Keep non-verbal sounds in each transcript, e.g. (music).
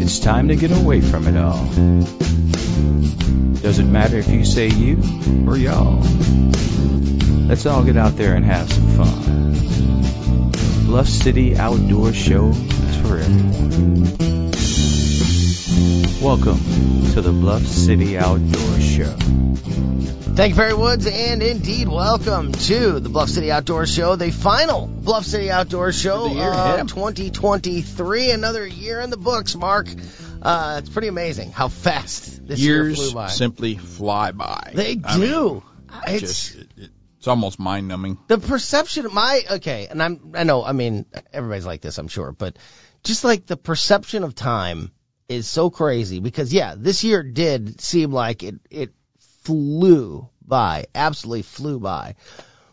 It's time to get away from it all. Doesn't matter if you say you or y'all. Let's all get out there and have some fun. Bluff City Outdoor Show is for everyone. Welcome to the Bluff City Outdoor Show. Thank you, Perry Woods, and indeed, welcome to the Bluff City Outdoor Show, the final Bluff City Outdoor Show For year, of yeah. 2023. Another year in the books, Mark. Uh, it's pretty amazing how fast this Years year flew by. simply fly by. they I mean, do. it's just, it, it- it's almost mind numbing. the perception of my okay, and I'm I know I mean everybody's like this, I'm sure, but just like the perception of time is so crazy because yeah, this year did seem like it it flew by, absolutely flew by.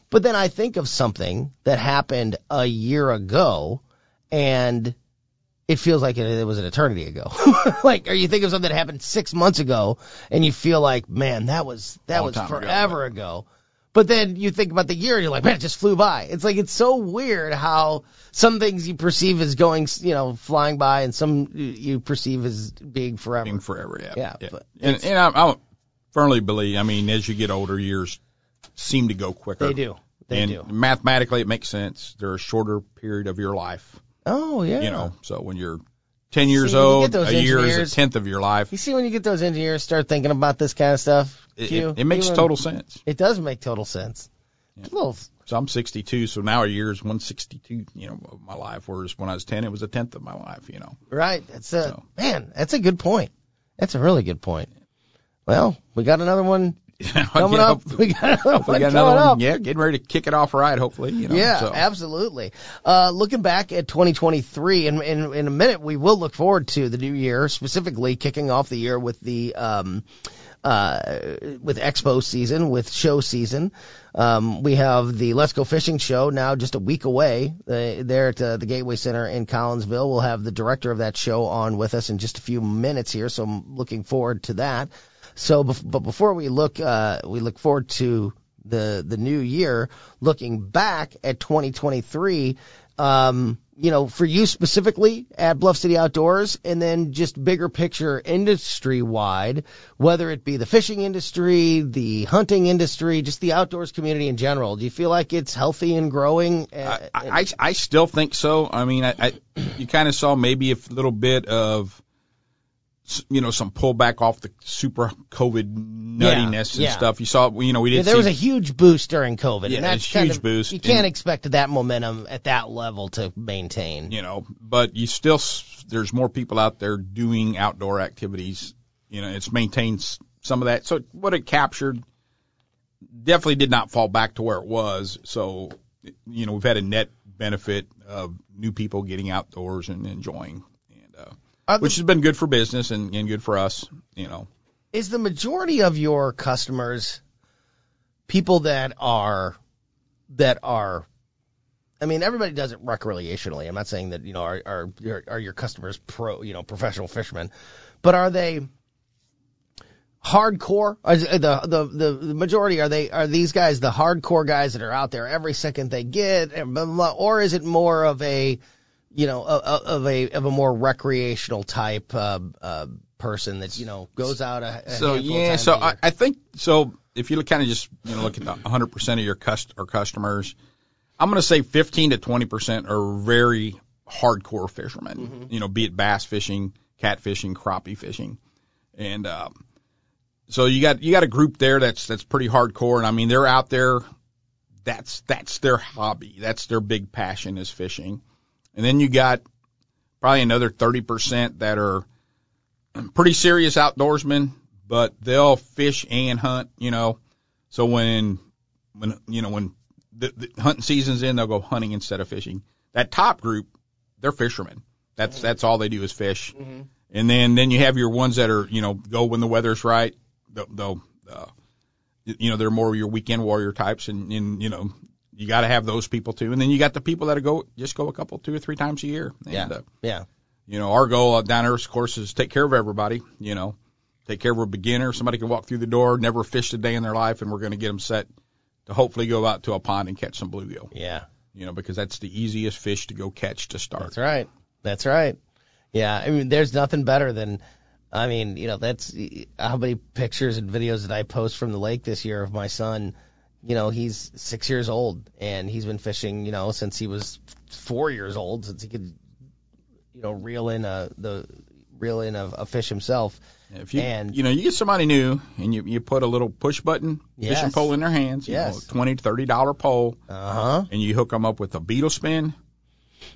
But then I think of something that happened a year ago and it feels like it, it was an eternity ago. (laughs) like, or you think of something that happened six months ago and you feel like, man, that was, that Long was time ago. forever ago. But then you think about the year and you're like, man, it just flew by. It's like, it's so weird how some things you perceive as going, you know, flying by and some you- perceive as being forever. Being forever, yeah. Yeah, but and and I, I firmly believe. I mean, as you get older, years seem to go quicker. They do. They and do. mathematically, it makes sense. They're a shorter period of your life. Oh, yeah. You know, so when you're 10 years See, old, a year is a tenth of your life. You see when you get those engineers start thinking about this kind of stuff? It, Q, it, it makes even- total sense. It does make total sense. A little So I'm 62, so now a year is 162, you know, of my life. Whereas when I was 10, it was a tenth of my life, you know. Right. That's a So. man. That's a good point. That's a really good point. Well, we got another one (laughs) coming Yeah, up. We got (laughs) another We one got (laughs) another up. one. Yeah, getting ready to kick it off right, hopefully. You know, Yeah, so. absolutely. Uh, looking back at 2023, and in, in a minute we will look forward to the new year, specifically kicking off the year with the um, uh, with expo season, with show season. Um, we have the Let's Go Fishing show now just a week away uh, there at uh, the Gateway Center in Collinsville. We'll have the director of that show on with us in just a few minutes here, so I'm looking forward to that. So, but before we look, uh, we look forward to the the new year. Looking back at 2023, um, you know, for you specifically at Bluff City Outdoors, and then just bigger picture industry wide, whether it be the fishing industry, the hunting industry, just the outdoors community in general. Do you feel like it's healthy and growing? Uh, I, I, I still think so. I mean, I, I you kind of saw maybe a little bit of, you know, some pullback off the super COVID nuttiness and yeah. stuff. You saw, you know, we did Yeah, there see, was a huge boost during COVID, Yeah, and that's it's a kind huge of, boost, You can't and- expect that momentum at that level to maintain. you know, but you still, there's more people out there doing outdoor activities. You know, it's maintained some of that. So what it captured definitely did not fall back to where it was. So, you know, we've had a net benefit of new people getting outdoors and enjoying, and the- which has been good for business and, and good for us. You know, is the majority of your customers people that are that are I mean everybody does it recreationally. I'm not saying that, you know, are are your are your customers pro, you know, professional fishermen, but are they hardcore? Are the, the the majority are they are these guys the hardcore guys that are out there every second they get and blah, blah, blah, or is it more of a you know, of, of a of a more recreational type uh, uh, person that you know goes out a, a so yeah, so. I, I think so. If you kind of just you know look at the 100 percent of your cust or customers, I'm going to say 15 to 20 percent are very hardcore fishermen. Mm-hmm. You know, be it bass fishing, cat fishing, crappie fishing, and um, so you got you got a group there that's that's pretty hardcore, and I mean they're out there. That's that's their hobby. That's their big passion is fishing, and then you got probably another 30 percent that are pretty serious outdoorsmen, but they'll fish and hunt, you know. So when when you know when the, the hunting season's in, they'll go hunting instead of fishing. That top group, they're fishermen. That's that's all they do is fish. And then then you have your ones that are you know go when the weather's right. They'll, they'll uh, you know they're more of your weekend warrior types, and, and you know you got to have those people too. And then you got the people that go just go a couple two or three times a year. And, yeah, uh, yeah. you know, our goal down there, of course, is take care of everybody. You know, take care of a beginner. Somebody can walk through the door, never fished a day in their life, and we're going to get them set to hopefully go out to a pond and catch some bluegill. Yeah, You know, because that's the easiest fish to go catch to start. that's right. That's right. Yeah, I mean, there's nothing better than, I mean, you know, that's how many pictures and videos did I post from the lake this year of my son. You know, he's six years old and he's been fishing, you know, since he was four years old, since he could, you know, reel in a the reel in a, a fish himself. If you And- you know you get somebody new and you you put a little push button Yes. fishing pole in their hands, you Yes. know, twenty to thirty dollar pole, Uh huh. and you hook them up with a beetle spin,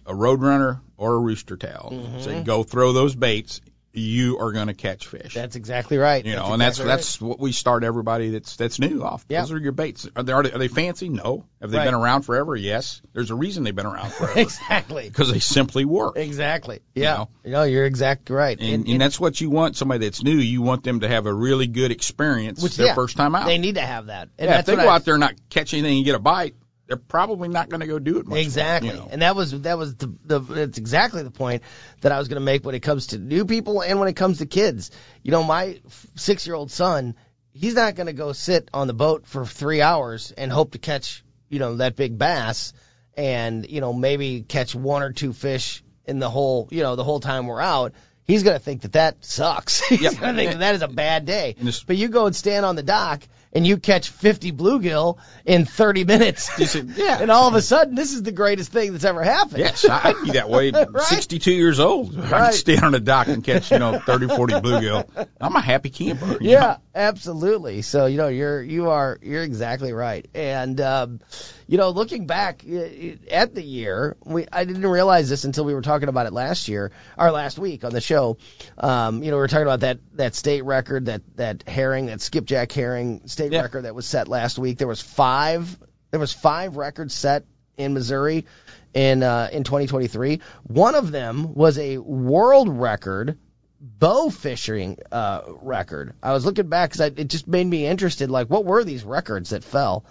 a roadrunner, or a rooster tail. Mm-hmm. So you go throw those baits, you are going to catch fish. That's exactly right. you know, That's and that's exactly right. that's what we start everybody that's that's new off. Yeah. Those are your baits. Are they are they, are they fancy? No. Have they Right. been around forever? Yes. There's a reason they've been around forever (laughs) exactly. because they simply work. Exactly. Yeah. You know, you're exactly right. And, and that's what you want. Somebody that's new, you want them to have a really good experience Which, their yeah, first time out. They need to have that. And yeah, that's if they go I- out there and not catch anything and get a bite, they're probably not going to go do it much. Exactly. You know. And that was that was the the it's exactly the point that I was going to make when it comes to new people and when it comes to kids. You know, my 6-year-old son, he's not going to go sit on the boat for 3 hours and hope to catch, you know, that big bass and, you know, maybe catch one or two fish in the whole, you know, the whole time we're out. He's going to think that that sucks. (laughs) He's Yep. going to think that that is a bad day. But you go and stand on the dock and you catch 50 bluegill in 30 minutes. (laughs) You said, yeah. And all of a sudden, this is the greatest thing that's ever happened. Yes, I- I'd be that way. (laughs) Right. 62 years old. I Right. can stand on a dock and catch, you know, 30, 40 bluegill. I'm a happy camper. Yeah. Absolutely. So you know, you're you are you're exactly right. And um, you know, looking back at the year, we I didn't realize this until we were talking about it last year or last week on the show. Um, you know, we were talking about that that state record, that that herring, that skipjack herring state Yeah. record that was set last week. There was five. There was five records set in Missouri in uh, in 2023. One of them was a world record bow fishing uh, record. I was looking back because it just made me interested. Like, what were these records that fell?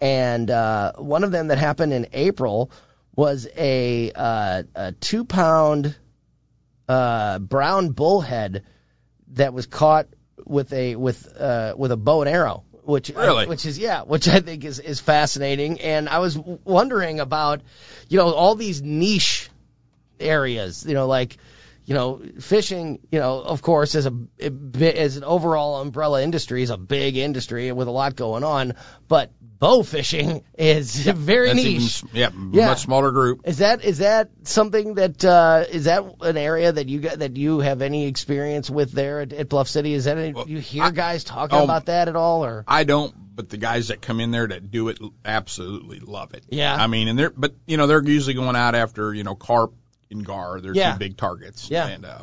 And uh, one of them that happened in April was a, uh, a two pound uh, brown bullhead that was caught with a with uh, with a bow and arrow. Which, Really? which is yeah, which I think is is fascinating, and I was w- wondering about, you know, all these niche areas, you know, like, you know, fishing, you know, of course, as a as an overall umbrella industry is a big industry with a lot going on, but bow fishing is (laughs) very niche. even, s- yeah, much smaller group. Is that is that something that uh, is that an area that you got, that you have any experience with there at, at Bluff City? Is that any, Well, you hear I- guys talking oh, about that at all or? I don't, but the guys that come in there that do it absolutely love it. Yeah. I mean, and they're, but you know, they're usually going out after you know carp and gar. They're Yeah. two big targets. Yeah. And uh,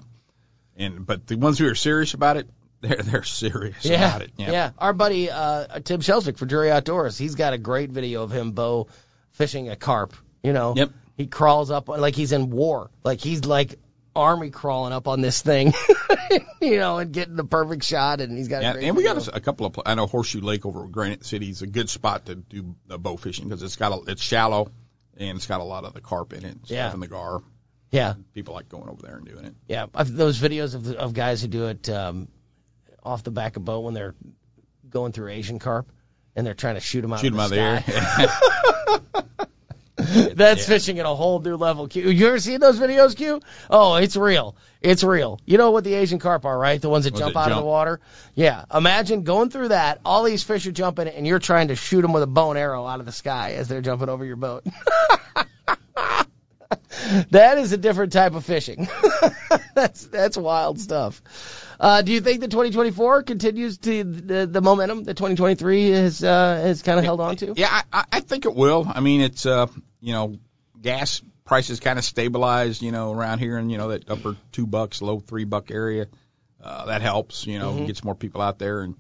and but the ones who are serious about it, they're they're serious Yeah, about it. yeah. yeah. Our buddy uh, Tim Shelswick for Jury Outdoors, he's got a great video of him bow fishing a carp. You know, Yep. He crawls up like he's in war, like he's like army crawling up on this thing, (laughs) you know, and getting the perfect shot. And he's got a Yeah, and we got a, a couple of. I know Horseshoe Lake over at Granite City is a good spot to do the bow fishing because it's got a, it's shallow and it's got a lot of the carp in it, and stuff Yeah. in the gar. Yeah, People like going over there and doing it. yeah. I've, those videos of of guys who do it um, off the back of boat when they're going through Asian carp and they're trying to shoot them out Shoot of them the out of sky. the air. (laughs) That's Yeah. fishing at a whole new level. Q, you ever seen those videos, Q? Oh, it's real. It's real. You know what the Asian carp are, right? The ones that Ones jump that out of the water. Yeah. Imagine going through that. All these fish are jumping, and you're trying to shoot them with a bow and arrow out of the sky as they're jumping over your boat. (laughs) that is a different type of fishing. (laughs) that's that's wild stuff. Uh, do you think that 2024 continues to the, the momentum that 2023 has uh, has kind of held on to? Yeah, I, I- think it will. I mean, it's uh, you know, gas prices kind of stabilized, you know, around here, and you know that upper two bucks, low three buck area. Uh, that helps, you know, Mm-hmm. gets more people out there, and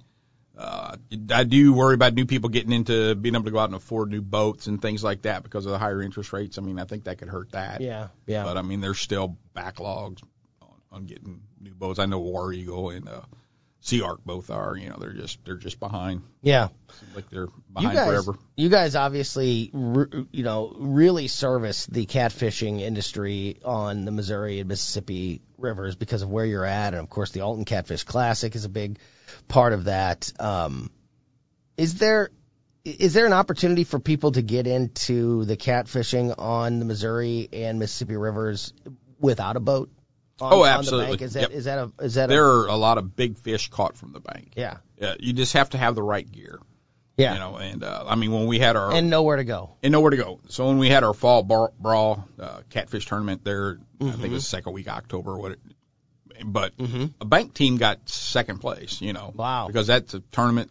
uh, I do worry about new people getting into being able to go out and afford new boats and things like that because of the higher interest rates. I mean, I think that could hurt that. Yeah, yeah. But I mean, there's still backlogs on, on getting new boats. I know War Eagle and uh, SeaArk both are. You know, they're just they're just behind. yeah. Like they're you behind guys, forever. you guys obviously, re- you know, really service the catfishing industry on the Missouri and Mississippi rivers because of where you're at, and of course, the Alton Catfish Classic is a big part of that. Um, is there is there an opportunity for people to get into the catfishing on the Missouri and Mississippi rivers without a boat? On, Oh, On the absolutely. bank? Is that Yep. is that a is that There a are a lot of big fish caught from the bank. yeah Yeah. you just have to have the right gear. yeah You know, and uh, I mean when we had our and nowhere to go? and nowhere to go. So when we had our fall bar, brawl uh, catfish tournament there, I Mm-hmm. think it was second week of October. What? It, but a bank team got second place. You know, Wow. because that's a tournament.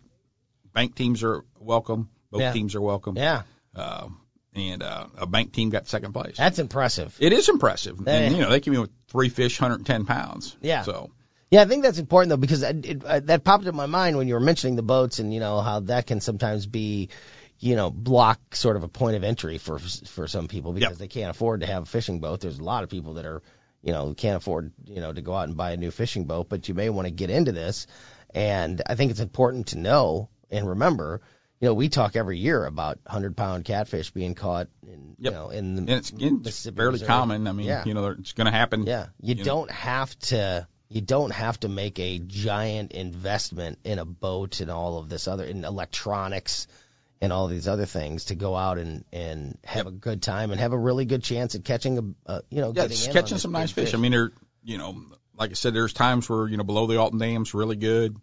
Bank teams are welcome. Both Yeah. teams are welcome. Yeah, Uh, and uh, a bank team got second place. that's impressive. It is impressive. Yeah. And, you know, they came in with three fish, 110 pounds. Yeah. So Yeah, I think that's important though because it, it, uh, that popped in my mind when you were mentioning the boats and you know how that can sometimes be, you know, block sort of a point of entry for for some people because Yep. they can't afford to have a fishing boat. There's a lot of people that are, you know, can't afford you know to go out and buy a new fishing boat, but you may want to get into this. And I think it's important to know and remember. You know, we talk every year about hundred pound catfish being caught in Yep. you know in the and it's, it's fairly Missouri. common. I mean, Yeah. you know, it's going to happen. Yeah, you, know. don't have to. You don't have to make a giant investment in a boat and all of this other in electronics and all these other things to go out and and have a good time and have a really good chance at catching a, a you know Yeah, getting just in catching some nice fish. I mean, they're you know, like I said, there's times where you know below the Alton Dam's really good.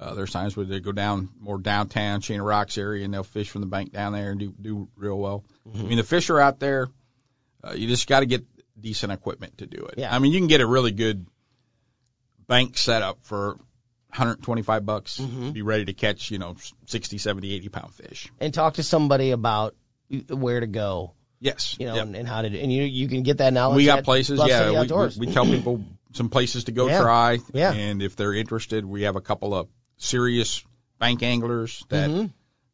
Uh, there's times where they go down more downtown Chain of Rocks area and they'll fish from the bank down there and do do real well. Mm-hmm. I mean, the fish are out there. Uh, you just got to get decent equipment to do it. Yeah. I mean, you can get a really good bank setup for 125 bucks. Mm-hmm. Be ready to catch you know 60, 70, 80 pound fish. and talk to somebody about where to go, Yes. you know, Yep. and, and how to do. And you you can get that knowledge. we got places. Bluff Yeah, we, we, we tell people some places to go Yeah. try. Yeah. And if they're interested, we have a couple of serious bank anglers that Mhm.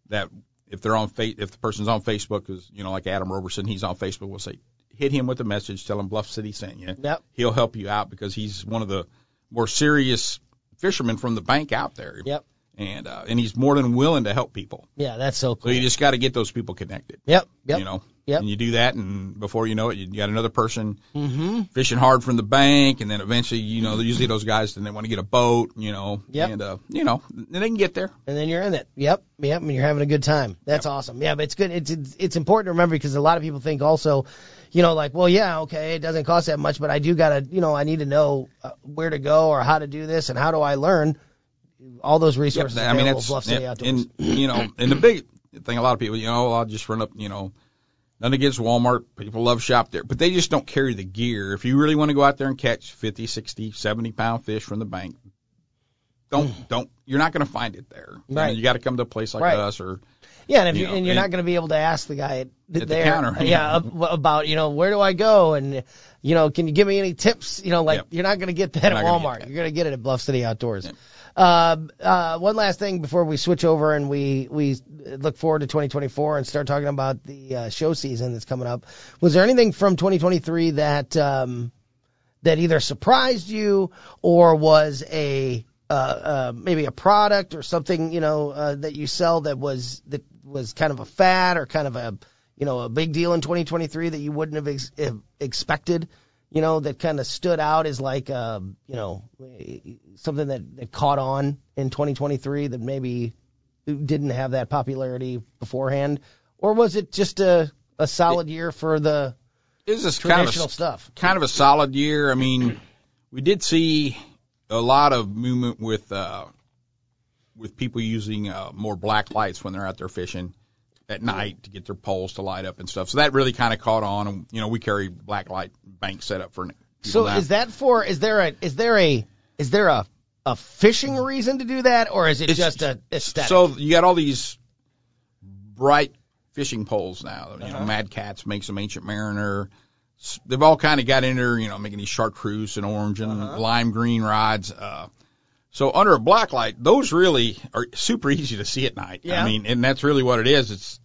that if they're on fa- if the person's on Facebook, is you know like Adam Roberson, he's on Facebook. We'll say hit him with a message, tell him Bluff City sent you. Yep. He'll help you out because he's one of the more serious fishermen from the bank out there. Yep. And uh, and he's more than willing to help people. Yeah, that's so So cool. you just got to get those people connected. yep. Yep. You know. Yep. And you do that, and before you know it, you got another person mm-hmm. fishing hard from the bank, and then eventually, you know, usually those guys, and they want to get a boat, you know, Yep. and uh, you know, and they can get there. and then you're in it. Yep, yep, and you're having a good time. That's awesome. Yeah, but it's good. It's, it's it's important to remember because a lot of people think also, you know, like, well, yeah, okay, it doesn't cost that much, but I do gotta, you know, I need to know uh, where to go or how to do this and how do I learn. All those resources I mean, that's Bluff City Outdoors. and you know, and the big thing, a lot of people, you know, I'll just run up, you know, nothing against Walmart. People love shop there, but they just don't carry the gear. If you really want to go out there and catch 50, 60, 70 pound fish from the bank, don't mm. don't. You're not going to find it there. You know, Right. You got to come to a place like Right. us or yeah, and if you you, know, and you're and- not going to be able to ask the guy at, the there, counter. (laughs) yeah, ab- about you know where do I go and you know can you give me any tips? You know, like Yep. you're not going to get that at Walmart. that. You're going to get it at Bluff City Outdoors. Yep. Uh, uh, one last thing before we switch over and we we look forward to 2024 and start talking about the uh, show season that's coming up. Was there anything from 2023 that um, that either surprised you or was a uh, uh, maybe a product or something you know uh, that you sell that was that was kind of a fad or kind of a you know a big deal in 2023 that you wouldn't have ex- have expected you know that kind of stood out as like uh, you know something that, that caught on in 2023 that maybe didn't have that popularity beforehand? Or was it just a a solid year for the This is kind of traditional a, stuff? kind of a solid year. I mean, we did see a lot of movement with uh, with people using uh, more black lights when they're out there fishing at night to get their poles to light up and stuff. So that really kind of caught on. And you know, we carry black light bank setup for So now. is that for is there a is there a is there a a fishing reason to do that or is it It's- just a aesthetic? So you got all these bright fishing poles now. You Uh-huh. know, Mad Cats makes them Ancient Mariner. S- They've all kind of got in there, you know, making these chartreuse and orange and Uh-huh. lime green rods. Uh, so under a black light, those really are super easy to see at night. Yeah. I mean, and that's really what it is. It's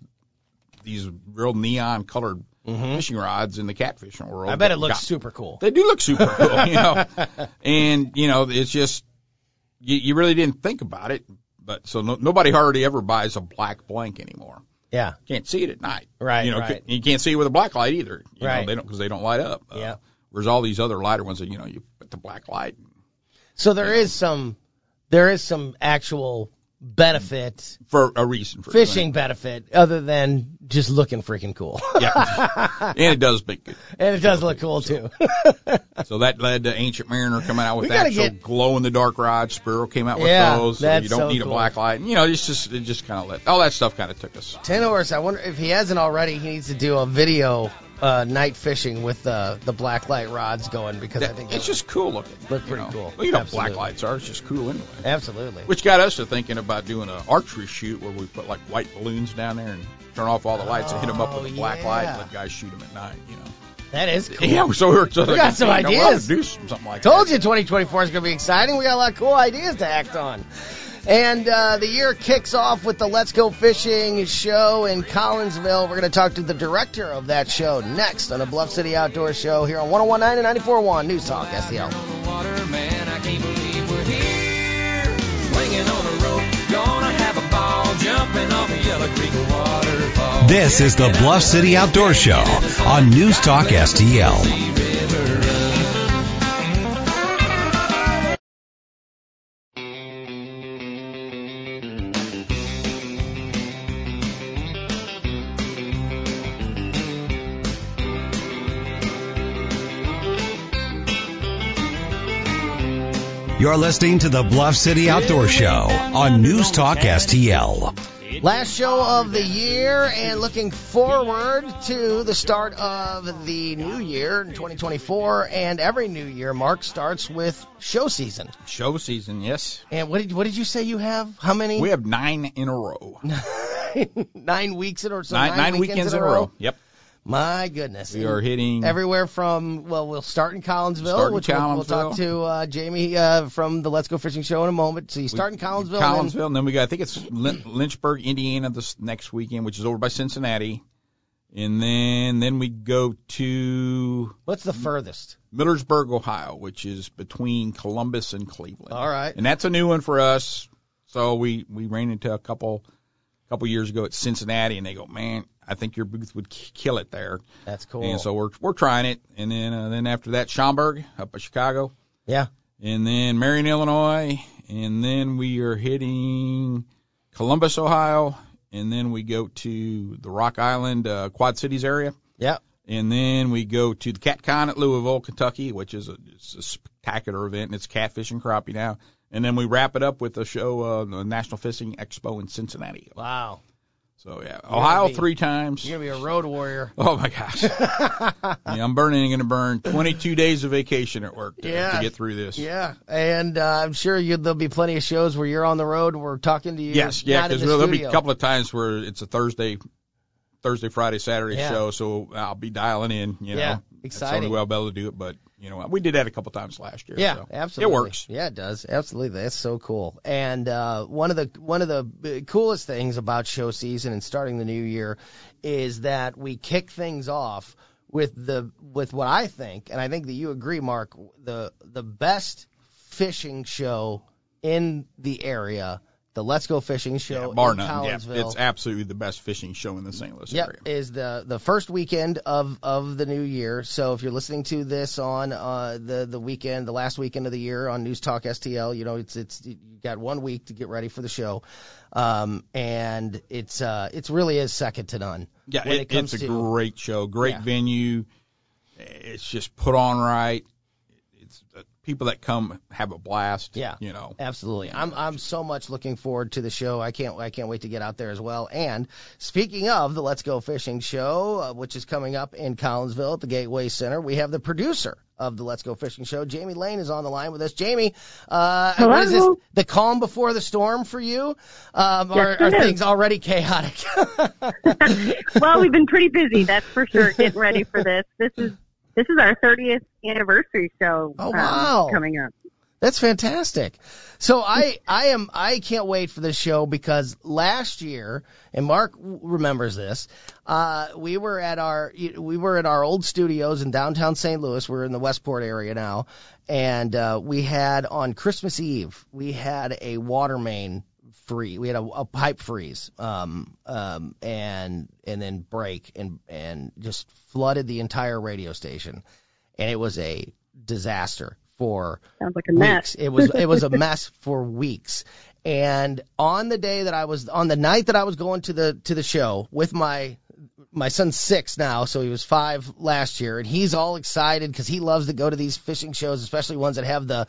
these real neon colored fishing rods in the catfishing world. Mm-hmm. I bet it looks got- super cool. they do look super cool, you know. (laughs) And you know, it's just you, you really didn't think about it, but so no, nobody hardly ever buys a black blank anymore. Yeah. Can't see it at night, Right, You know, right. you can't see it with a black light either. You Right. know, they don't because they don't light up. Uh, Yeah. Whereas all these other lighter ones that you know you put the black light. So there is some there is some actual benefit For a reason for fishing benefit other than just looking freaking cool. Yeah. (laughs) and it does big good. and it does look cool too. (laughs) So that led to Ancient Mariner coming out with actual get- glow in the dark rods. Spiro came out with Yeah, those. So you don't so need cool. a black light. You know, it's just it just kind of let all that stuff kind of took us. Ten horse. I wonder if he hasn't already. He needs to do a video uh, night fishing with uh, the black light rods going because I think it's just cool looking. Look you pretty know. cool. Well, you know, Absolutely. black lights are. It's just cool anyway. absolutely. Which got us to thinking about doing an archery shoot where we put like white balloons down there and turn off all the lights and hit them up with Oh, a black light and let guys shoot them at night. You know. That is cool. Yeah, so we're so We got some you we ought ideas. do some- something like Told that. you 2024 is going to be exciting. We got a lot of cool ideas to act on. And uh, the year kicks off with the Let's Go Fishing show in Collinsville. We're going to talk to the director of that show next on the Bluff City Outdoor Show here on 1019 and 94.1 News Talk STL. water, man, I can't believe we're here. Swinging on a rope, gonna have a ball, jumping off a Yellow Creek waterfall. This is the Bluff City Outdoor Show on News Talk STL. You're listening to the Bluff City Outdoor Show on News Talk STL. Last show of the year and looking forward to the start of the new year in 2024. And every new year, Mark, starts with show season. Show season, yes. And what did, what did you say you have? How many? We have nine in a row. (laughs) nine weeks in or so. nine, nine weekends in a row. Yep. My goodness. We are hitting everywhere from well, we'll start in Collinsville, Start in which we'll, we'll talk to uh, Jamie uh, from the Let's Go Fishing Show in a moment. So you start in Collinsville, and then- Collinsville, and then we got I think it's Lynchburg, Indiana this next weekend, which is over by Cincinnati. And then then we go to what's the furthest? Millersburg, Ohio, which is between Columbus and Cleveland. All right. And that's a new one for us. So we we ran into a couple couple years ago at Cincinnati, and they go, man, I think your booth would k- kill it there. That's cool. And so we're we're trying it. And then uh, then after that, Schaumburg up at Chicago, yeah, and then Marion, Illinois, and then we are hitting Columbus, Ohio, and then we go to the Rock Island uh, Quad Cities area. yeah. And then we go to the Cat Con at Louisville, Kentucky, which is a, it's a spectacular event, and it's catfish and crappie now. And then we wrap it up with a show, uh, the National Fishing Expo in Cincinnati. Wow, So yeah, Ohio be- three times. you're gonna be a road warrior. (laughs) Oh my gosh! (laughs) yeah, I'm burning. And Going to burn 22 days of vacation at work to, Yeah. to get through this. Yeah, and uh, I'm sure you, there'll be plenty of shows where you're on the road we're talking to you. Yes, yeah, because the there'll be a couple of times where it's a Thursday, Thursday, Friday, Saturday Yeah. show, so I'll be dialing in. You know, Yeah, That's the exciting. only way I'll be able to do it. But you know, we did that a couple times last year. Yeah, so absolutely. It works. Yeah, it does. Absolutely. That's so cool. And uh, one of the one of the uh, coolest things about show season and starting the new year is that we kick things off with the with what I think, and I think that you agree, Mark, the the best fishing show in the area, the Let's Go Fishing Show Yeah, bar in none. Yeah, it's absolutely the best fishing show in the St. Louis Yep, area. is the the first weekend of of the new year. So if you're listening to this on uh, the the weekend, the last weekend of the year on News Talk STL, you know it's it's you got one week to get ready for the show, um, and it's uh it's really is second to none. Yeah, when it, it comes it's a to great show, great Yeah. venue. It's just put on right. It's people that come have a blast. Yeah. you know. Absolutely. I'm I'm so much looking forward to the show. I can't I can't wait to get out there as well. And speaking of the Let's Go Fishing show, uh, which is coming up in Collinsville at the Gateway Center, we have the producer of the Let's Go Fishing show, Jamie Lane, is on the line with us. Jamie, uh, what is this? Hello. The calm before the storm for you? Um, Yes, are it is. things already chaotic? (laughs) (laughs) well, we've been pretty busy, that's for sure, getting ready for this. This is this is our 30th anniversary show Oh, um, wow. coming up. That's fantastic. So I I am I can't wait for this show because last year and Mark remembers this. Uh, we were at our we were at our old studios in downtown St. Louis. We're in the Westport area now, and uh, we had on Christmas Eve we had a water main free. We had a, a pipe freeze, um, um, and and then break and and just flooded the entire radio station, and it was a disaster for Sounds like a mess. weeks. It was it was a mess (laughs) for weeks. And on the day that I was on the night that I was going to the to the show with my my son's six now, so he was five last year, and he's all excited because he loves to go to these fishing shows, especially ones that have the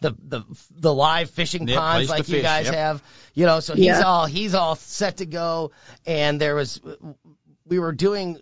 the the the live fishing Yep, ponds like you fish, guys yep. have. You know, so he's Yeah. all he's all set to go, and there was we were doing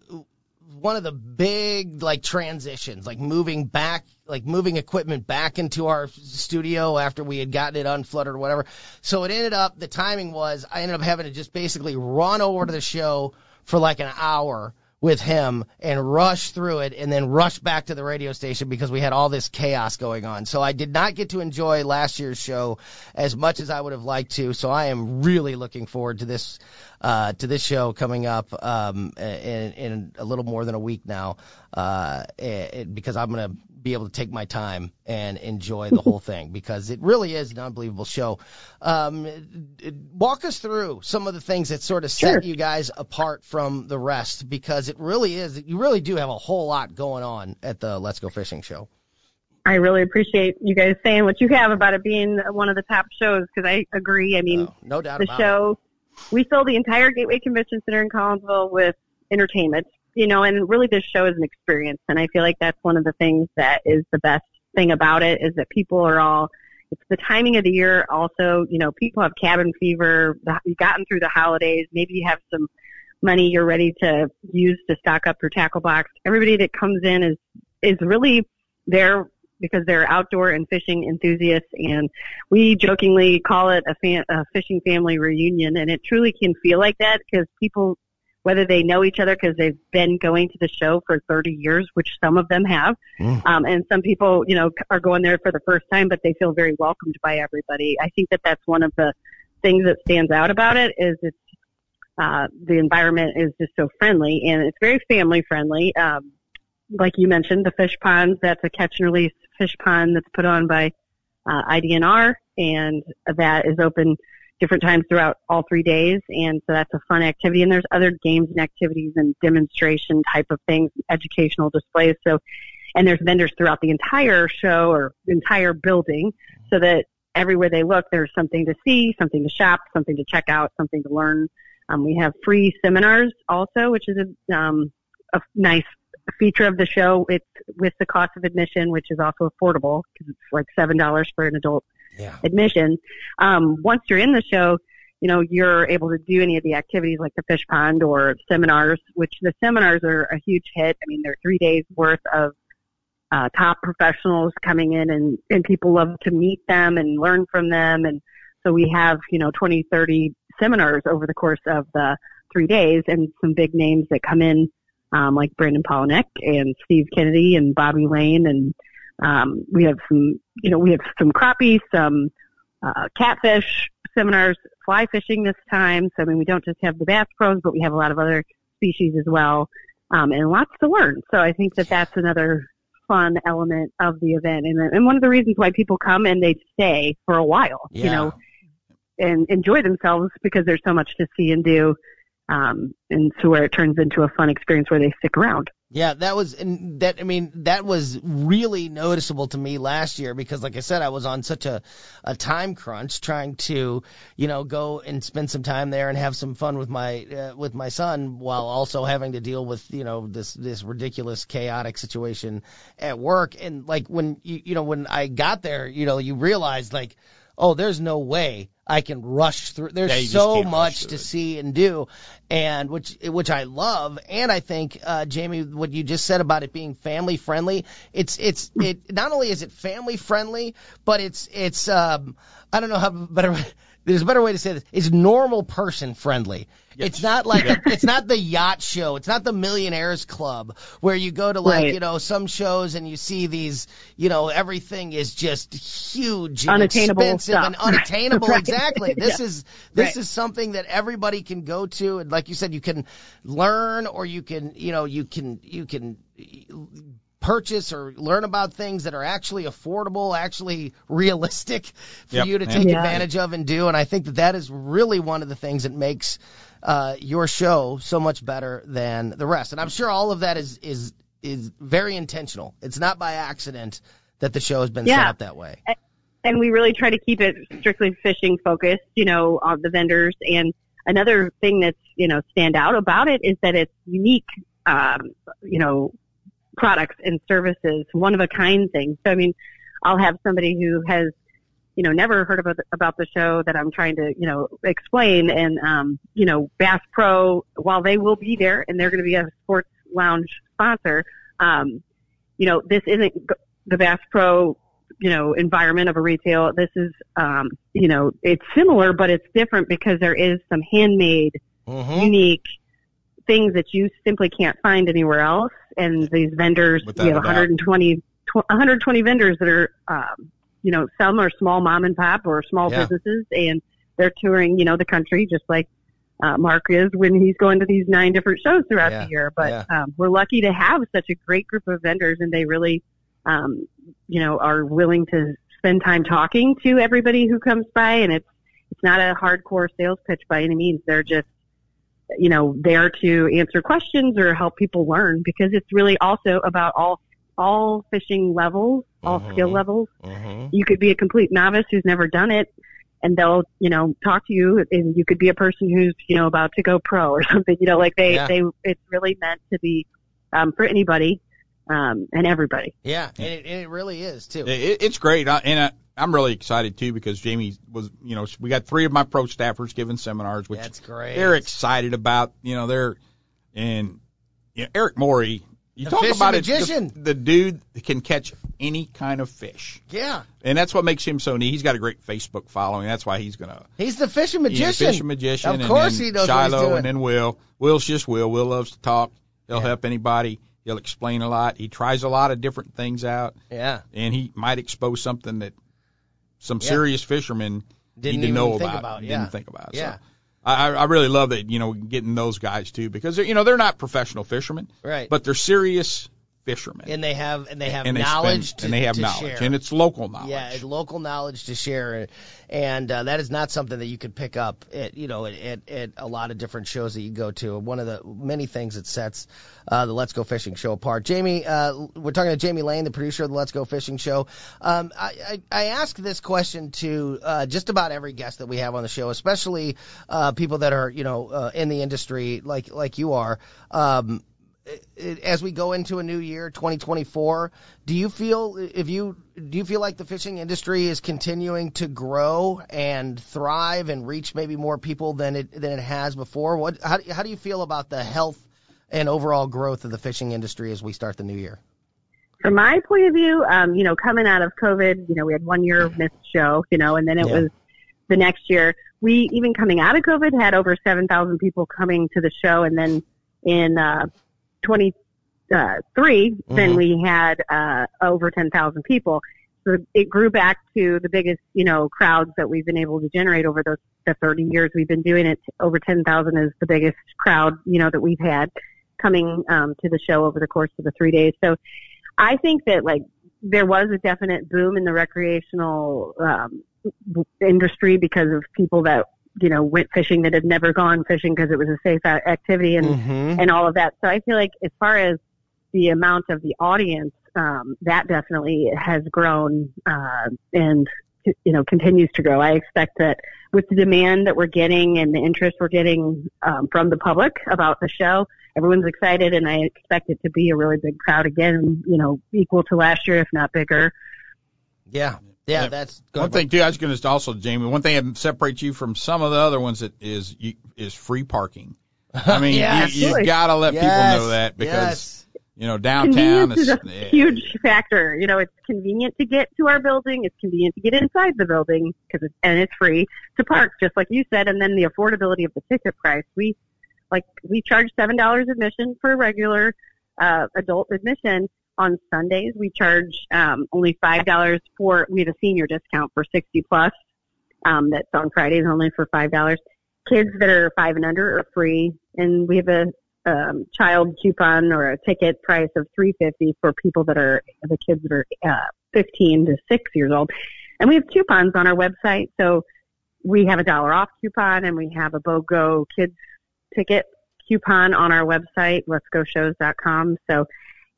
one of the big like transitions, like moving back, like moving equipment back into our studio after we had gotten it unfluttered or whatever. So it ended up, the timing was, I ended up having to just basically run over to the show for like an hour with him and rush through it and then rush back to the radio station because we had all this chaos going on. So I did not get to enjoy last year's show as much as I would have liked to. So I am really looking forward to this uh, to this show coming up um, in, in a little more than a week now, uh, it, because I'm going to be able to take my time and enjoy the whole thing (laughs) because it really is an unbelievable show. Um, it- walk us through some of the things that sort of set Sure. you guys apart from the rest because it really is. You really do have a whole lot going on at the Let's Go Fishing show. I really appreciate you guys saying what you have about it being one of the top shows because I agree. I mean, Oh, no doubt the show, we fill the entire Gateway Convention Center in Collinsville with entertainment, you know, and really this show is an experience. And I feel like that's one of the things that is the best thing about it is that people are all, it's the timing of the year. Also, you know, people have cabin fever. You've gotten through the holidays. Maybe you have some money you're ready to use to stock up your tackle box. Everybody that comes in is, is really there because they're outdoor and fishing enthusiasts and we jokingly call it a, fan, a fishing family reunion, and it truly can feel like that because people, whether they know each other because they've been going to the show for 30 years, which some of them have, Mm. um, and some people, you know, are going there for the first time, but they feel very welcomed by everybody. I think that that's one of the things that stands out about it is it's uh, the environment is just so friendly and it's very family friendly. Um, like you mentioned, the fish ponds, that's a catch and release fish pond that's put on by uh, IDNR and that is open different times throughout all three days. And so that's a fun activity. And there's other games and activities and demonstration type of things, educational displays. So, and there's vendors throughout the entire show or entire building so that everywhere they look, there's something to see, something to shop, something to check out, something to learn. Um, we have free seminars also, which is a, um, a nice feature of the show. It's with the cost of admission, which is also affordable because it's like seven dollars for an adult Yeah. admission. Um, once you're in the show, you know you're able to do any of the activities like the fish pond or seminars, which the seminars are a huge hit. I mean, they're three days worth of uh, top professionals coming in, and and people love to meet them and learn from them. And so we have you know 20, 30 seminars over the course of the three days, and some big names that come in um, like Brandon Palaniuk and Steve Kennedy and Bobby Lane, and um, we have some, you know, we have some crappie, some uh, catfish seminars, fly fishing this time. So I mean, we don't just have the bass pros, but we have a lot of other species as well, um, and lots to learn. So I think that that's another fun element of the event, and and one of the reasons why people come and they stay for a while, Yeah. you know, and enjoy themselves because there's so much to see and do. Um, and so where it turns into a fun experience where they stick around. Yeah, that was and that I mean that was really noticeable to me last year because like I said I was on such a a time crunch trying to, you know, go and spend some time there and have some fun with my uh, with my son while also having to deal with, you know, this this ridiculous chaotic situation at work and like when you you know when I got there, you know, you realize like oh, there's no way I can rush through. There's Yeah, so much to it. see and do, and which which I love. And I think, uh, Jamie, what you just said about it being family friendly, it's it's it not only is it family friendly, but it's it's um I don't know how better. There's a better way to say this. It's normal person friendly. It's not like a, it's not the yacht show. It's not the millionaires club where you go to like Right. you know some shows and you see these you know everything is just huge and Unattainable expensive stuff. and (laughs) unattainable. Right. Exactly. This Yeah. is this Right. is something that everybody can go to and like you said you can learn or you can you know you can you can purchase or learn about things that are actually affordable, actually realistic for Yep. you to take Yeah. advantage of and do. And I think that that is really one of the things that makes uh, your show so much better than the rest. And I'm sure all of that is is is very intentional. It's not by accident that the show has been set up that way. and we really try to keep it strictly fishing focused, you know, on the vendors. And another thing that's, you know, stand out about it is that it's unique, um, you know, products and services, one of a kind things. So, I mean, I'll have somebody who has, you know, never heard about the, about the show that I'm trying to, you know, explain. And, um, you know, Bass Pro, while they will be there and they're going to be a sports lounge sponsor, um, you know, this isn't the Bass Pro, you know, environment of a retail. This is, um, you know, it's similar, but it's different because there is some handmade, Mhm. unique things that you simply can't find anywhere else. And these vendors, Without we have a doubt. 120, tw- 120 vendors that are, um, you know, some are small mom and pop or small Yeah. businesses and they're touring, you know, the country just like, uh, Mark is when he's going to these nine different shows throughout Yeah. the year. But, Yeah. um, we're lucky to have such a great group of vendors and they really, um, you know, are willing to spend time talking to everybody who comes by and it's, it's not a hardcore sales pitch by any means. They're just, you know, there to answer questions or help people learn because it's really also about all, all fishing levels, all Mhm. skill levels. Mhm. You could be a complete novice who's never done it and they'll, you know, talk to you and you could be a person who's, you know, about to go pro or (laughs) something, you know, like they, Yeah. they, it's really meant to be, um, for anybody, um, and everybody. Yeah, and it, and it really is too. It, it's great, I, and I, I'm really excited too because Jamie was, you know, we got three of my pro staffers giving seminars, which That's great. they're excited about. You know, they're and you know, Eric Morey. You The talk fishing about it, the, magician. the dude can catch any kind of fish, Yeah, and that's what makes him so neat. He's got a great Facebook following. That's why he's gonna he's the fishing Yeah, magician. fishing magician. Of and course then he knows Shiloh, what he's doing. and then Will. Will's just Will. Will loves to talk. He'll Yeah. help anybody. He'll explain a lot. He tries a lot of different things out, yeah, and he might expose something that some Yeah. serious fishermen Didn't need to know about. about, Didn't think about. Yeah. So I, I really love that. You know, getting those guys too because they're, you know they're not professional fishermen, right. but they're serious fishermen. and they have and they have and they knowledge spend, to, and they have knowledge, share. and it's local knowledge. Yeah, it's local knowledge to share, and uh, that is not something that you could pick up at you know at, at, a lot of different shows that you go to. One of the many things that sets uh, the Let's Go Fishing Show apart. Jamie, uh, we're talking to Jamie Lane, the producer of the Let's Go Fishing Show. Um, I, I, I ask this question to uh, just about every guest that we have on the show, especially uh, people that are you know uh, in the industry like like you are. Um, as we go into a new year 2024 do you feel if you do you feel like the fishing industry is continuing to grow and thrive and reach maybe more people than it than it has before what how, how do you feel about the health and overall growth of the fishing industry as we start the new year From my point of view, um, you know, coming out of COVID, you know, we had one year of missed show, you know, and then it Yeah. was the next year. We even coming out of COVID had over 7,000 people coming to the show. And then in, uh, 23, then Mhm. we had, uh, over 10,000 people. So it grew back to the biggest, you know, crowds that we've been able to generate over those, the 30 years we've been doing it. Over 10,000 is the biggest crowd, you know, that we've had coming, um, to the show over the course of the three days. So I think that like there was a definite boom in the recreational, um, industry because of people that, you know, went fishing that had never gone fishing because it was a safe activity and, mm-hmm. and all of that. So I feel like as far as the amount of the audience, um, that definitely has grown, uh, and, you know, continues to grow. I expect that with the demand that we're getting and the interest we're getting, um, from the public about the show, everyone's excited and I expect it to be a really big crowd again, you know, equal to last year, if not bigger. yeah yeah, Yeah. that's go One thing too, I was going to also, Jamie. One thing that separates you from some of the other ones that is you, is free parking. I (laughs) mean, Yes. you, you got to let Yes. people know that because yes. you know downtown Convenience is a yeah. huge factor. You know, it's convenient to get to our building. It's convenient to get inside the building because it's, and it's free to park, just like you said. And then the affordability of the ticket price. We, like, we charge $7 admission for a regular, uh, adult admission. On Sundays, we charge, um, only $5 for, we have a senior discount for 60 plus. Um, that's on Fridays only for $5. Kids that are five and under are free. And we have a, um, child coupon or a ticket price of 350 for people that are the kids that are uh, 15 to 6 years old. And we have coupons on our website. So we have a dollar off coupon and we have a BOGO kids ticket coupon on our website, letsgoshows.com. So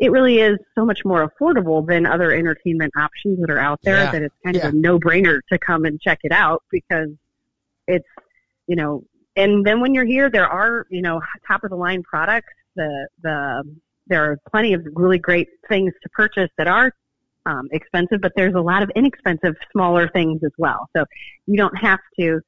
it really is so much more affordable than other entertainment options that are out there Yeah. that it's kind Yeah. of a no brainer to come and check it out because it's, you know, and then when you're here, there are, you know, top of the line products. The, the, there are plenty of really great things to purchase that are um, expensive, but there's a lot of inexpensive, smaller things as well. So you don't have to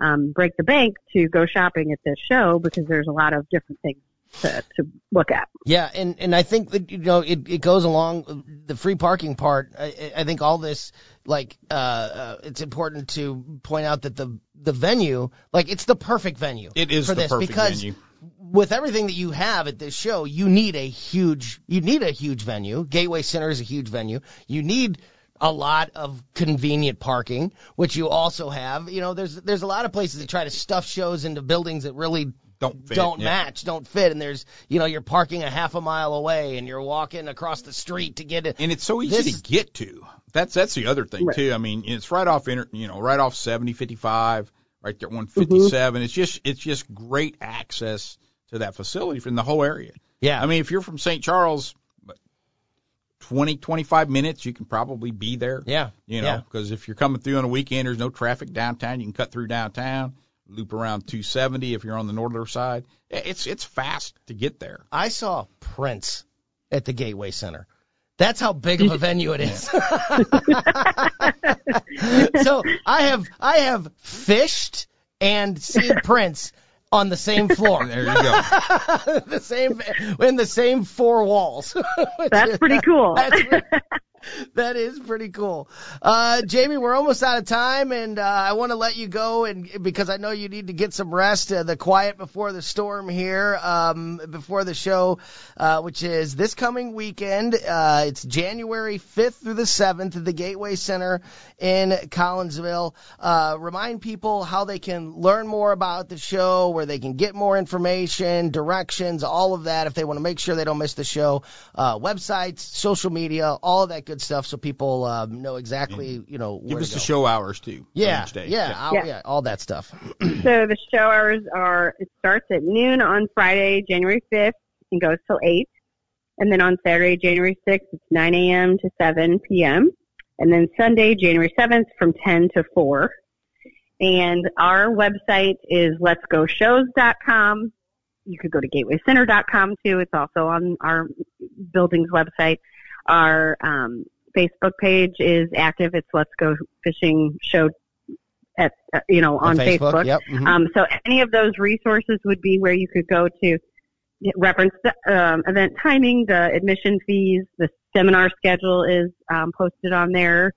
um, break the bank to go shopping at this show because there's a lot of different things to, to look at. Yeah, and and I think that you know it, it goes along the free parking part. I, I think all this like uh, uh it's important to point out that the the venue like it's the perfect venue. It is for the this perfect because venue. with everything that you have at this show, you need a huge you need a huge venue. Gateway Center is a huge venue. You need a lot of convenient parking, which you also have. You know, there's there's a lot of places that try to stuff shows into buildings that really Don't fit, don't yeah. match, don't fit, and there's you know you're parking a half a mile away and you're walking across the street to get it. and it's so easy This- to get to. That's that's the other thing Right. too. I mean, it's right off inter, you know, right off 70, 55, right there at 157. Mm-hmm. It's just it's just great access to that facility from the whole area. Yeah, I mean, if you're from St. Charles, but 20, 25 minutes, you can probably be there. yeah, You know, because if you're coming through on a weekend, there's no traffic downtown. You can cut through downtown, loop around 270 if you're on the northern side. It's it's fast to get there. I saw Prince at the Gateway Center. That's how big of a venue it is. (laughs) so I have I have fished and seen Prince on the same floor, (laughs) There you go. (laughs) the same in the same four walls. That's pretty cool. That's pre- (laughs) that is pretty cool. Uh, Jamie, we're almost out of time, and uh, I want to let you go, and because I know you need to get some rest. Uh, the quiet before the storm here, um, before the show, uh, which is this coming weekend. Uh, it's January 5th through the 7th at the Gateway Center in Collinsville. Uh, remind people how they can learn more about the show, where they can get more information, directions, all of that if they want to make sure they don't miss the show. Uh, websites, social media, all of that good stuff, so people um, know exactly, you know, Give us to the show hours too. Yeah, each day. yeah, I'll- Yeah. yeah, all that stuff. So the show hours are, it starts at noon on Friday, January 5th and goes till 8. And then on Saturday, January 6th, it's 9 a.m. to 7 p.m. And then Sunday, January 7th from 10 to 4. And our website is letsgoshows.com. You could go to gatewaycenter.com too. It's also on our building's website. Our um, Facebook page is active. It's Let's Go Fishing Show at uh, you know on, Facebook. Yep. mhm. Um, so any of those resources would be where you could go to reference the um, event timing, the admission fees, the seminar schedule is um, posted on there.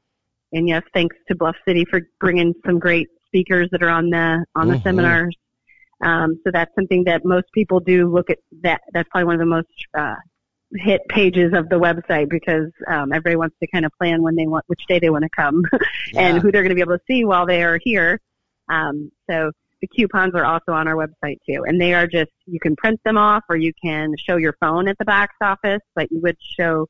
And yes, thanks to Bluff City for bringing some great speakers that are on the on the Mhm. seminars. Um, so that's something that most people do look at. That that's probably one of the most uh, hit pages of the website because um, everybody wants to kind of plan when they want which day they want to come (laughs) and Yeah. who they're going to be able to see while they are here. Um, so the coupons are also on our website too, and they are just you can print them off or you can show your phone at the box office, but you would show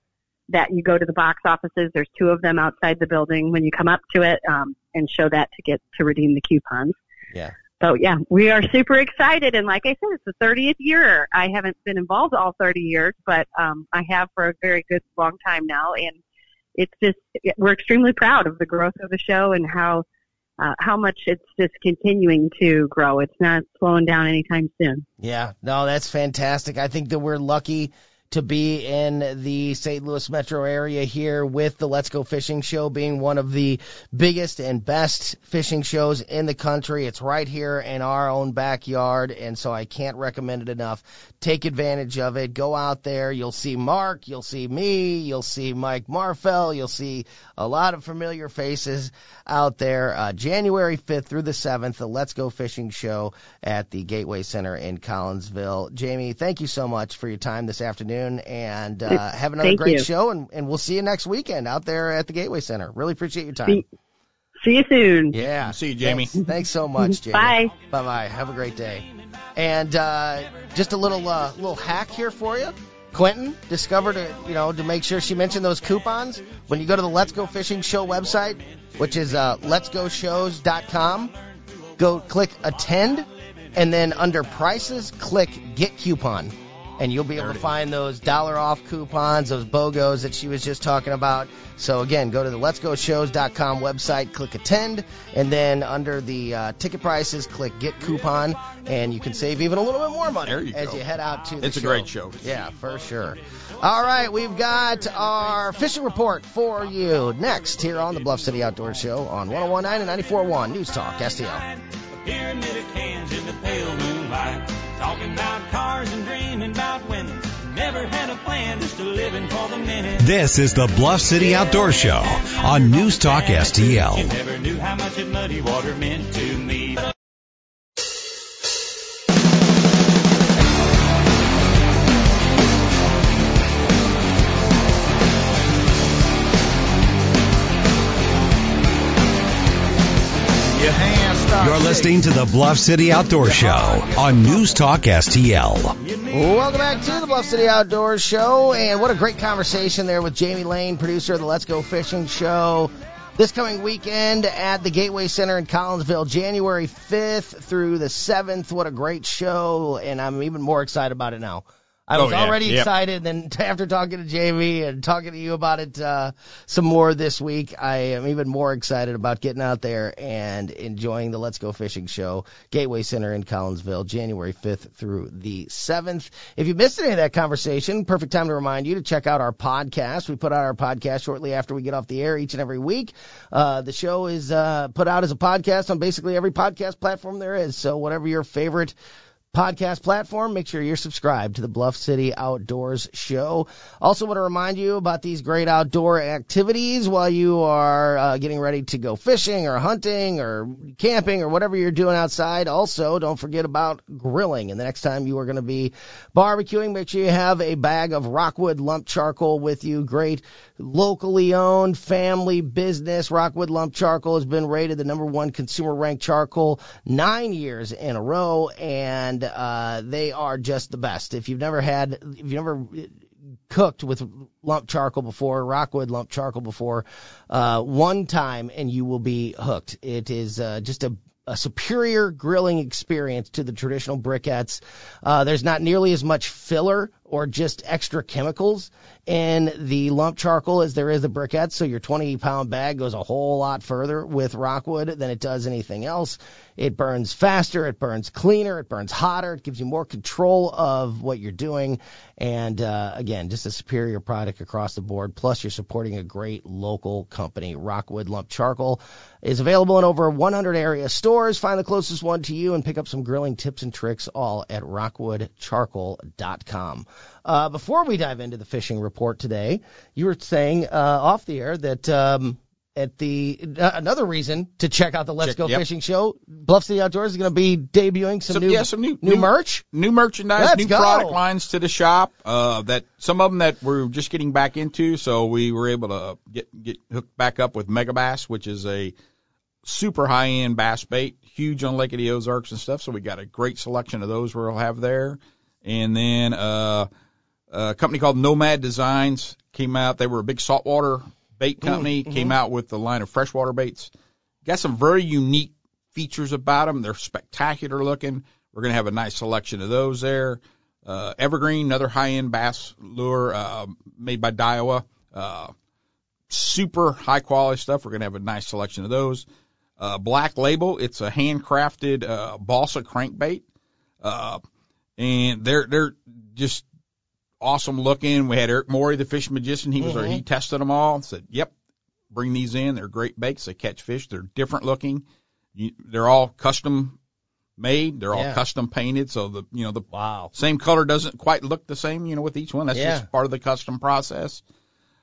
that you go to the box offices. There's two of them outside the building when you come up to it, um, and show that to get to redeem the coupons. Yeah. So yeah, we are super excited, and like I said, it's the 30th year. I haven't been involved all 30 years, but um, I have for a very good long time now, and it's just we're extremely proud of the growth of the show and how uh, how much it's just continuing to grow. It's not slowing down anytime soon. Yeah, no, that's fantastic. I think that we're lucky to be in the St. Louis metro area here with the Let's Go Fishing Show being one of the biggest and best fishing shows in the country. It's right here in our own backyard, and so I can't recommend it enough. Take advantage of it. Go out there. You'll see Mark, you'll see me, you'll see Mike Marfell, you'll see a lot of familiar faces out there. Uh, January 5th through the 7th, the Let's Go Fishing Show at the Gateway Center in Collinsville. Jamie, thank you so much for your time this afternoon, and uh, have another Thank great you. show, and, and we'll see you next weekend out there at the Gateway Center. Really appreciate your time. See- See you soon. Yeah. See you, Jamie. Thanks, thanks so much, (laughs) Jamie. Bye. Bye bye. Have a great day. And uh, just a little uh, little hack here for you. Quentin discovered, a, you know, to make sure she mentioned those coupons. When you go to the Let's Go Fishing Show website, which is uh, letsgoshows.com, go click attend, and then under prices, click get coupon. And you'll be able to find those dollar off coupons, those BOGOs that she was just talking about. So again, go to the letsgoshows.com website, click attend, and then under the uh, ticket prices, click get coupon, and you can save even a little bit more money you as go. you head out to the It's a show. great show. Yeah, for sure. All right, we've got our fishing report for you next here on the Bluff City Outdoor Show on 1019 and 94.1 News Talk STL. Pyramid of cans in the pale moonlight. Talking about cars and dreaming about women. Never had a plan, just a living for the minute. This is the Bluff City Outdoor Show on News Talk You STL. never knew how much that muddy water meant to me. Your hands start You're listening to the Bluff City Outdoor Show on News Talk STL. Welcome back to the Bluff City Outdoor Show, and what a great conversation there with Jamie Lane, producer of the Let's Go Fishing Show. This coming weekend at the Gateway Center in Collinsville, January 5th through the 7th. What a great show, and I'm even more excited about it now. I Oh, was yeah. already Yep. excited, then (laughs) after talking to Jamie and talking to you about it uh, some more this week, I am even more excited about getting out there and enjoying the Let's Go Fishing Show, Gateway Center in Collinsville, January 5th through the 7th. If you missed any of that conversation, perfect time to remind you to check out our podcast. We put out our podcast shortly after we get off the air each and every week. Uh, the show is uh, put out as a podcast on basically every podcast platform there is. So whatever your favorite podcast platform. Make sure you're subscribed to the Bluff City Outdoors Show. Also, want to remind you about these great outdoor activities while you are uh, getting ready to go fishing or hunting or camping or whatever you're doing outside. Also, don't forget about grilling. And the next time you are going to be barbecuing, make sure you have a bag of Rockwood lump charcoal with you. Great locally owned family business. Rockwood Lump Charcoal has been rated the number one consumer ranked charcoal nine years in a row, and uh, they are just the best. If you've never had, if you've never cooked with lump charcoal before, Rockwood lump charcoal before, uh, one time and you will be hooked. It is uh, just a a superior grilling experience to the traditional briquettes. Uh, there's not nearly as much filler or just extra chemicals in the lump charcoal as there is the briquettes. So your 20 pound bag goes a whole lot further with Rockwood than it does anything else. It burns faster, it burns cleaner, it burns hotter, it gives you more control of what you're doing. And uh, again, just a superior product across the board. Plus, you're supporting a great local company. Rockwood Lump Charcoal is available in over 100 area stores. Find the closest one to you and pick up some grilling tips and tricks all at rockwoodcharcoal.com. Uh, before we dive into the fishing report today, you were saying uh, off the air that um, at the uh, another reason to check out the Let's Check- Go yep. Fishing Show, Bluff City Outdoors is going to be debuting some, Some- new yeah, some new- new new- merch. new merchandise, Let's new go. product lines to the shop. Uh, that some of them that we're just getting back into, so we were able to get get hooked back up with Megabass, which is a super high end bass bait, huge on Lake of the Ozarks and stuff. So we got a great selection of those we'll have there. And then uh, a company called Nomad Designs came out. They were a big saltwater bait company. Came out with the line of freshwater baits. Got some very unique features about them. They're spectacular looking. We're going to have a nice selection of those there. Uh, Evergreen, another high-end bass lure uh, made by Daiwa. Uh, super high-quality stuff. We're going to have a nice selection of those. Uh, Black Label, it's a handcrafted uh, balsa crankbait, uh, and they're they're just awesome looking. We had Eric Morey, the fish magician. He was there. He tested them all. Said, "Yep, bring these in. They're great baits. They catch fish. They're different looking. You, they're all custom made. They're all Yeah. custom painted. So the you know the Wow. same color doesn't quite look the same. You know with each one. That's Yeah. just part of the custom process.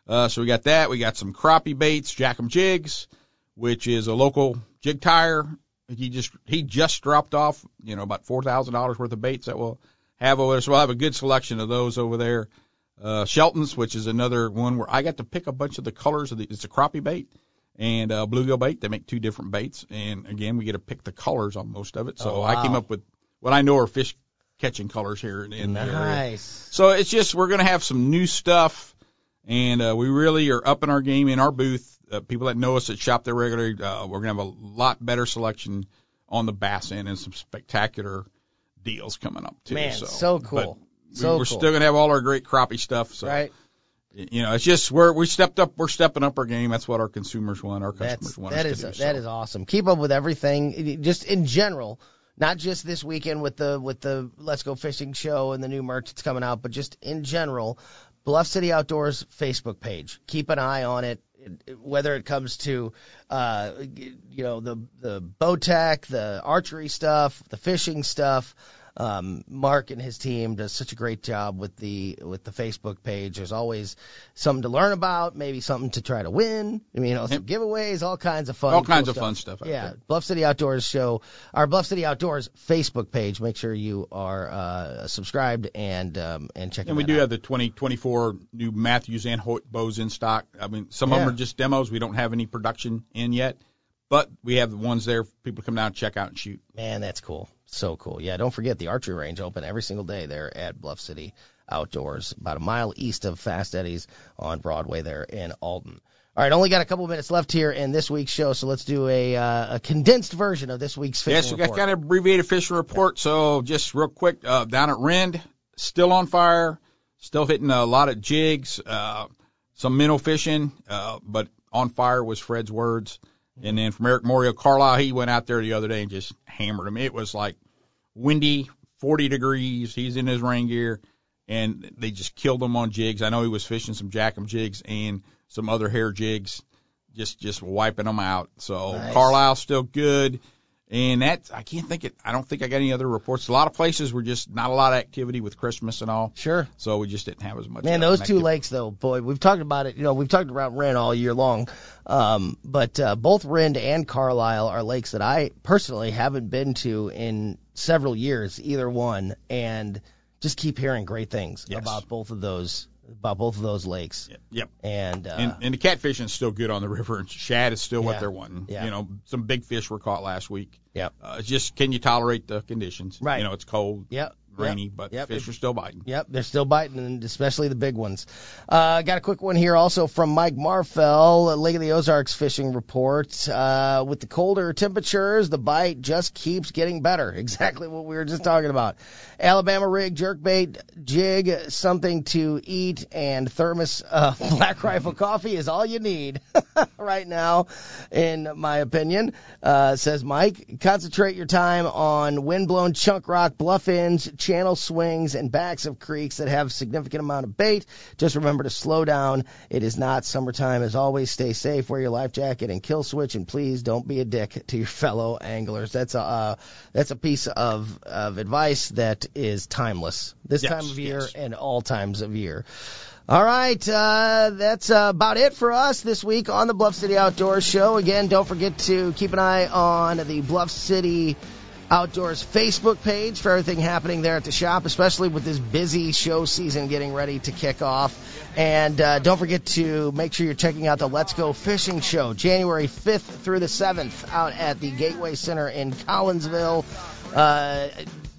Uh, so we got that. We got some crappie baits, Jackum Jigs, which is a local jig tire. He just he just dropped off you know about four thousand dollars worth of baits that we'll have over there. So we'll have a good selection of those over there. Uh, Shelton's, which is another one where I got to pick a bunch of the colors of the. It's a crappie bait and uh, bluegill bait. They make two different baits, and again we get to pick the colors on most of it. So Oh, I came up with what I know are fish catching colors here in, in the area. Nice. So it's just we're gonna have some new stuff, and uh, we really are upping our game in our booth. Uh, people that know us that shop there regularly, uh, we're gonna have a lot better selection on the bass end and some spectacular deals coming up too. Man, so, so cool. But, So we're cool. still gonna have all our great crappie stuff. So right. you know, it's just we're we stepped up. We're stepping up our game. That's what our consumers want. Our customers That's want that is to do. that so. is awesome. Keep up with everything, just in general. Not just this weekend with the with the Let's Go Fishing show and the new merch that's coming out, but just in general, Bluff City Outdoors Facebook page. Keep an eye on it. Whether it comes to, uh, you know, the the Bowtech, the archery stuff, the fishing stuff, um, Mark and his team does such a great job with the with the Facebook page. There's always something to learn about, maybe something to try to win. I mean, you know, some giveaways, all kinds of fun, All kinds cool of fun stuff yeah, there. Bluff City Outdoors show, our Bluff City Outdoors Facebook page. Make sure you are uh, subscribed and um, and check. It out. And we do out. have the 2024 new Mathews and Hoyt bows in stock. I mean, some of them are just demos. We don't have any production in yet, but we have the ones there. for People to come down and check out and shoot. Man, that's cool. So cool. Yeah, don't forget the archery range open every single day there at Bluff City Outdoors, about a mile east of Fast Eddie's on Broadway there in Alton. All right, only got a couple minutes left here in this week's show, so let's do a, uh, a condensed version of this week's fishing Yes, we got report. kind of abbreviated fishing report. So just real quick, uh, down at Rend, still on fire, still hitting a lot of jigs, uh, some minnow fishing, uh, but on fire was Fred's words. And then from Eric Morio Carlyle, he went out there the other day and just hammered him. It was like windy, 40 degrees. He's in his rain gear, and they just killed him on jigs. I know he was fishing some jackum jigs and some other hair jigs, just just wiping them out. So Nice. Carlyle's still good. And that I can't think it. I don't think I got any other reports. A lot of places were just not a lot of activity with Christmas and all, Sure. so we just didn't have as much. Man, uh, those two lakes, though, boy, we've talked about it. You know, we've talked about Rend all year long, um, but uh, both Rend and Carlyle are lakes that I personally haven't been to in several years, either one, and just keep hearing great things Yes. about both of those about both of those lakes. Yep. And, uh, And, and the catfishing is still good on the river, and shad is still Yeah. what they're wanting. Yeah. You know, some big fish were caught last week. Yep. Uh, it's just can you tolerate the conditions? Right. You know, it's cold, Yep. Rainy, Yep. but Yep. fish are still biting. Yep, they're still biting, and especially the big ones. Uh, got a quick one here also from Mike Marfell, Lake of the Ozarks fishing report. Uh, with the colder temperatures, the bite just keeps getting better. (laughs) Exactly what we were just talking about. Alabama rig, jerkbait, jig, something to eat, and thermos uh, (laughs) Black Rifle coffee is all you need (laughs) right now, in my opinion. Uh, says Mike, concentrate your time on windblown chunk rock, bluff ends, channel swings, and backs of creeks that have significant amount of bait. Just remember to slow down. It is not summertime. As always, stay safe, wear your life jacket and kill switch, and please don't be a dick to your (laughs) fellow anglers. That's a uh, that's a piece of of advice that is timeless this Yes, time of year yes. and all times of year. All right, uh, that's uh, about it for us this week on the Bluff City Outdoors Show. Again, don't forget to keep an eye on the Bluff City Outdoors Facebook page for everything happening there at the shop, especially with this busy show season getting ready to kick off. And uh, don't forget to make sure you're checking out the Let's Go Fishing Show, January 5th through the 7th, out at the Gateway Center in Collinsville. Uh,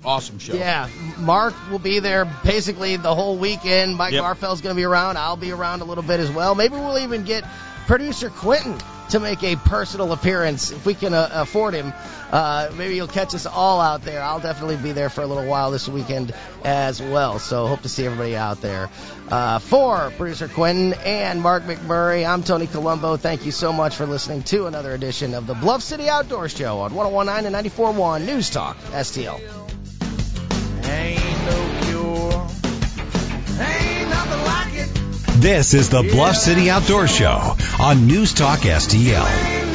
Awesome show. yeah, Mark will be there basically the whole weekend. Mike Yep. Garfeld's going to be around. I'll be around a little bit as well. Maybe we'll even get producer Quentin to make a personal appearance if we can uh, afford him. Uh, maybe you'll catch us all out there. I'll definitely be there for a little while this weekend as well. So hope to see everybody out there. Uh, for producer Quentin and Mark McMurray, I'm Tony Colombo. Thank you so much for listening to another edition of the Bluff City Outdoor Show on 1019 and 94.1 News Talk STL. Ain't This is the Bluff City Outdoor Show on News Talk STL.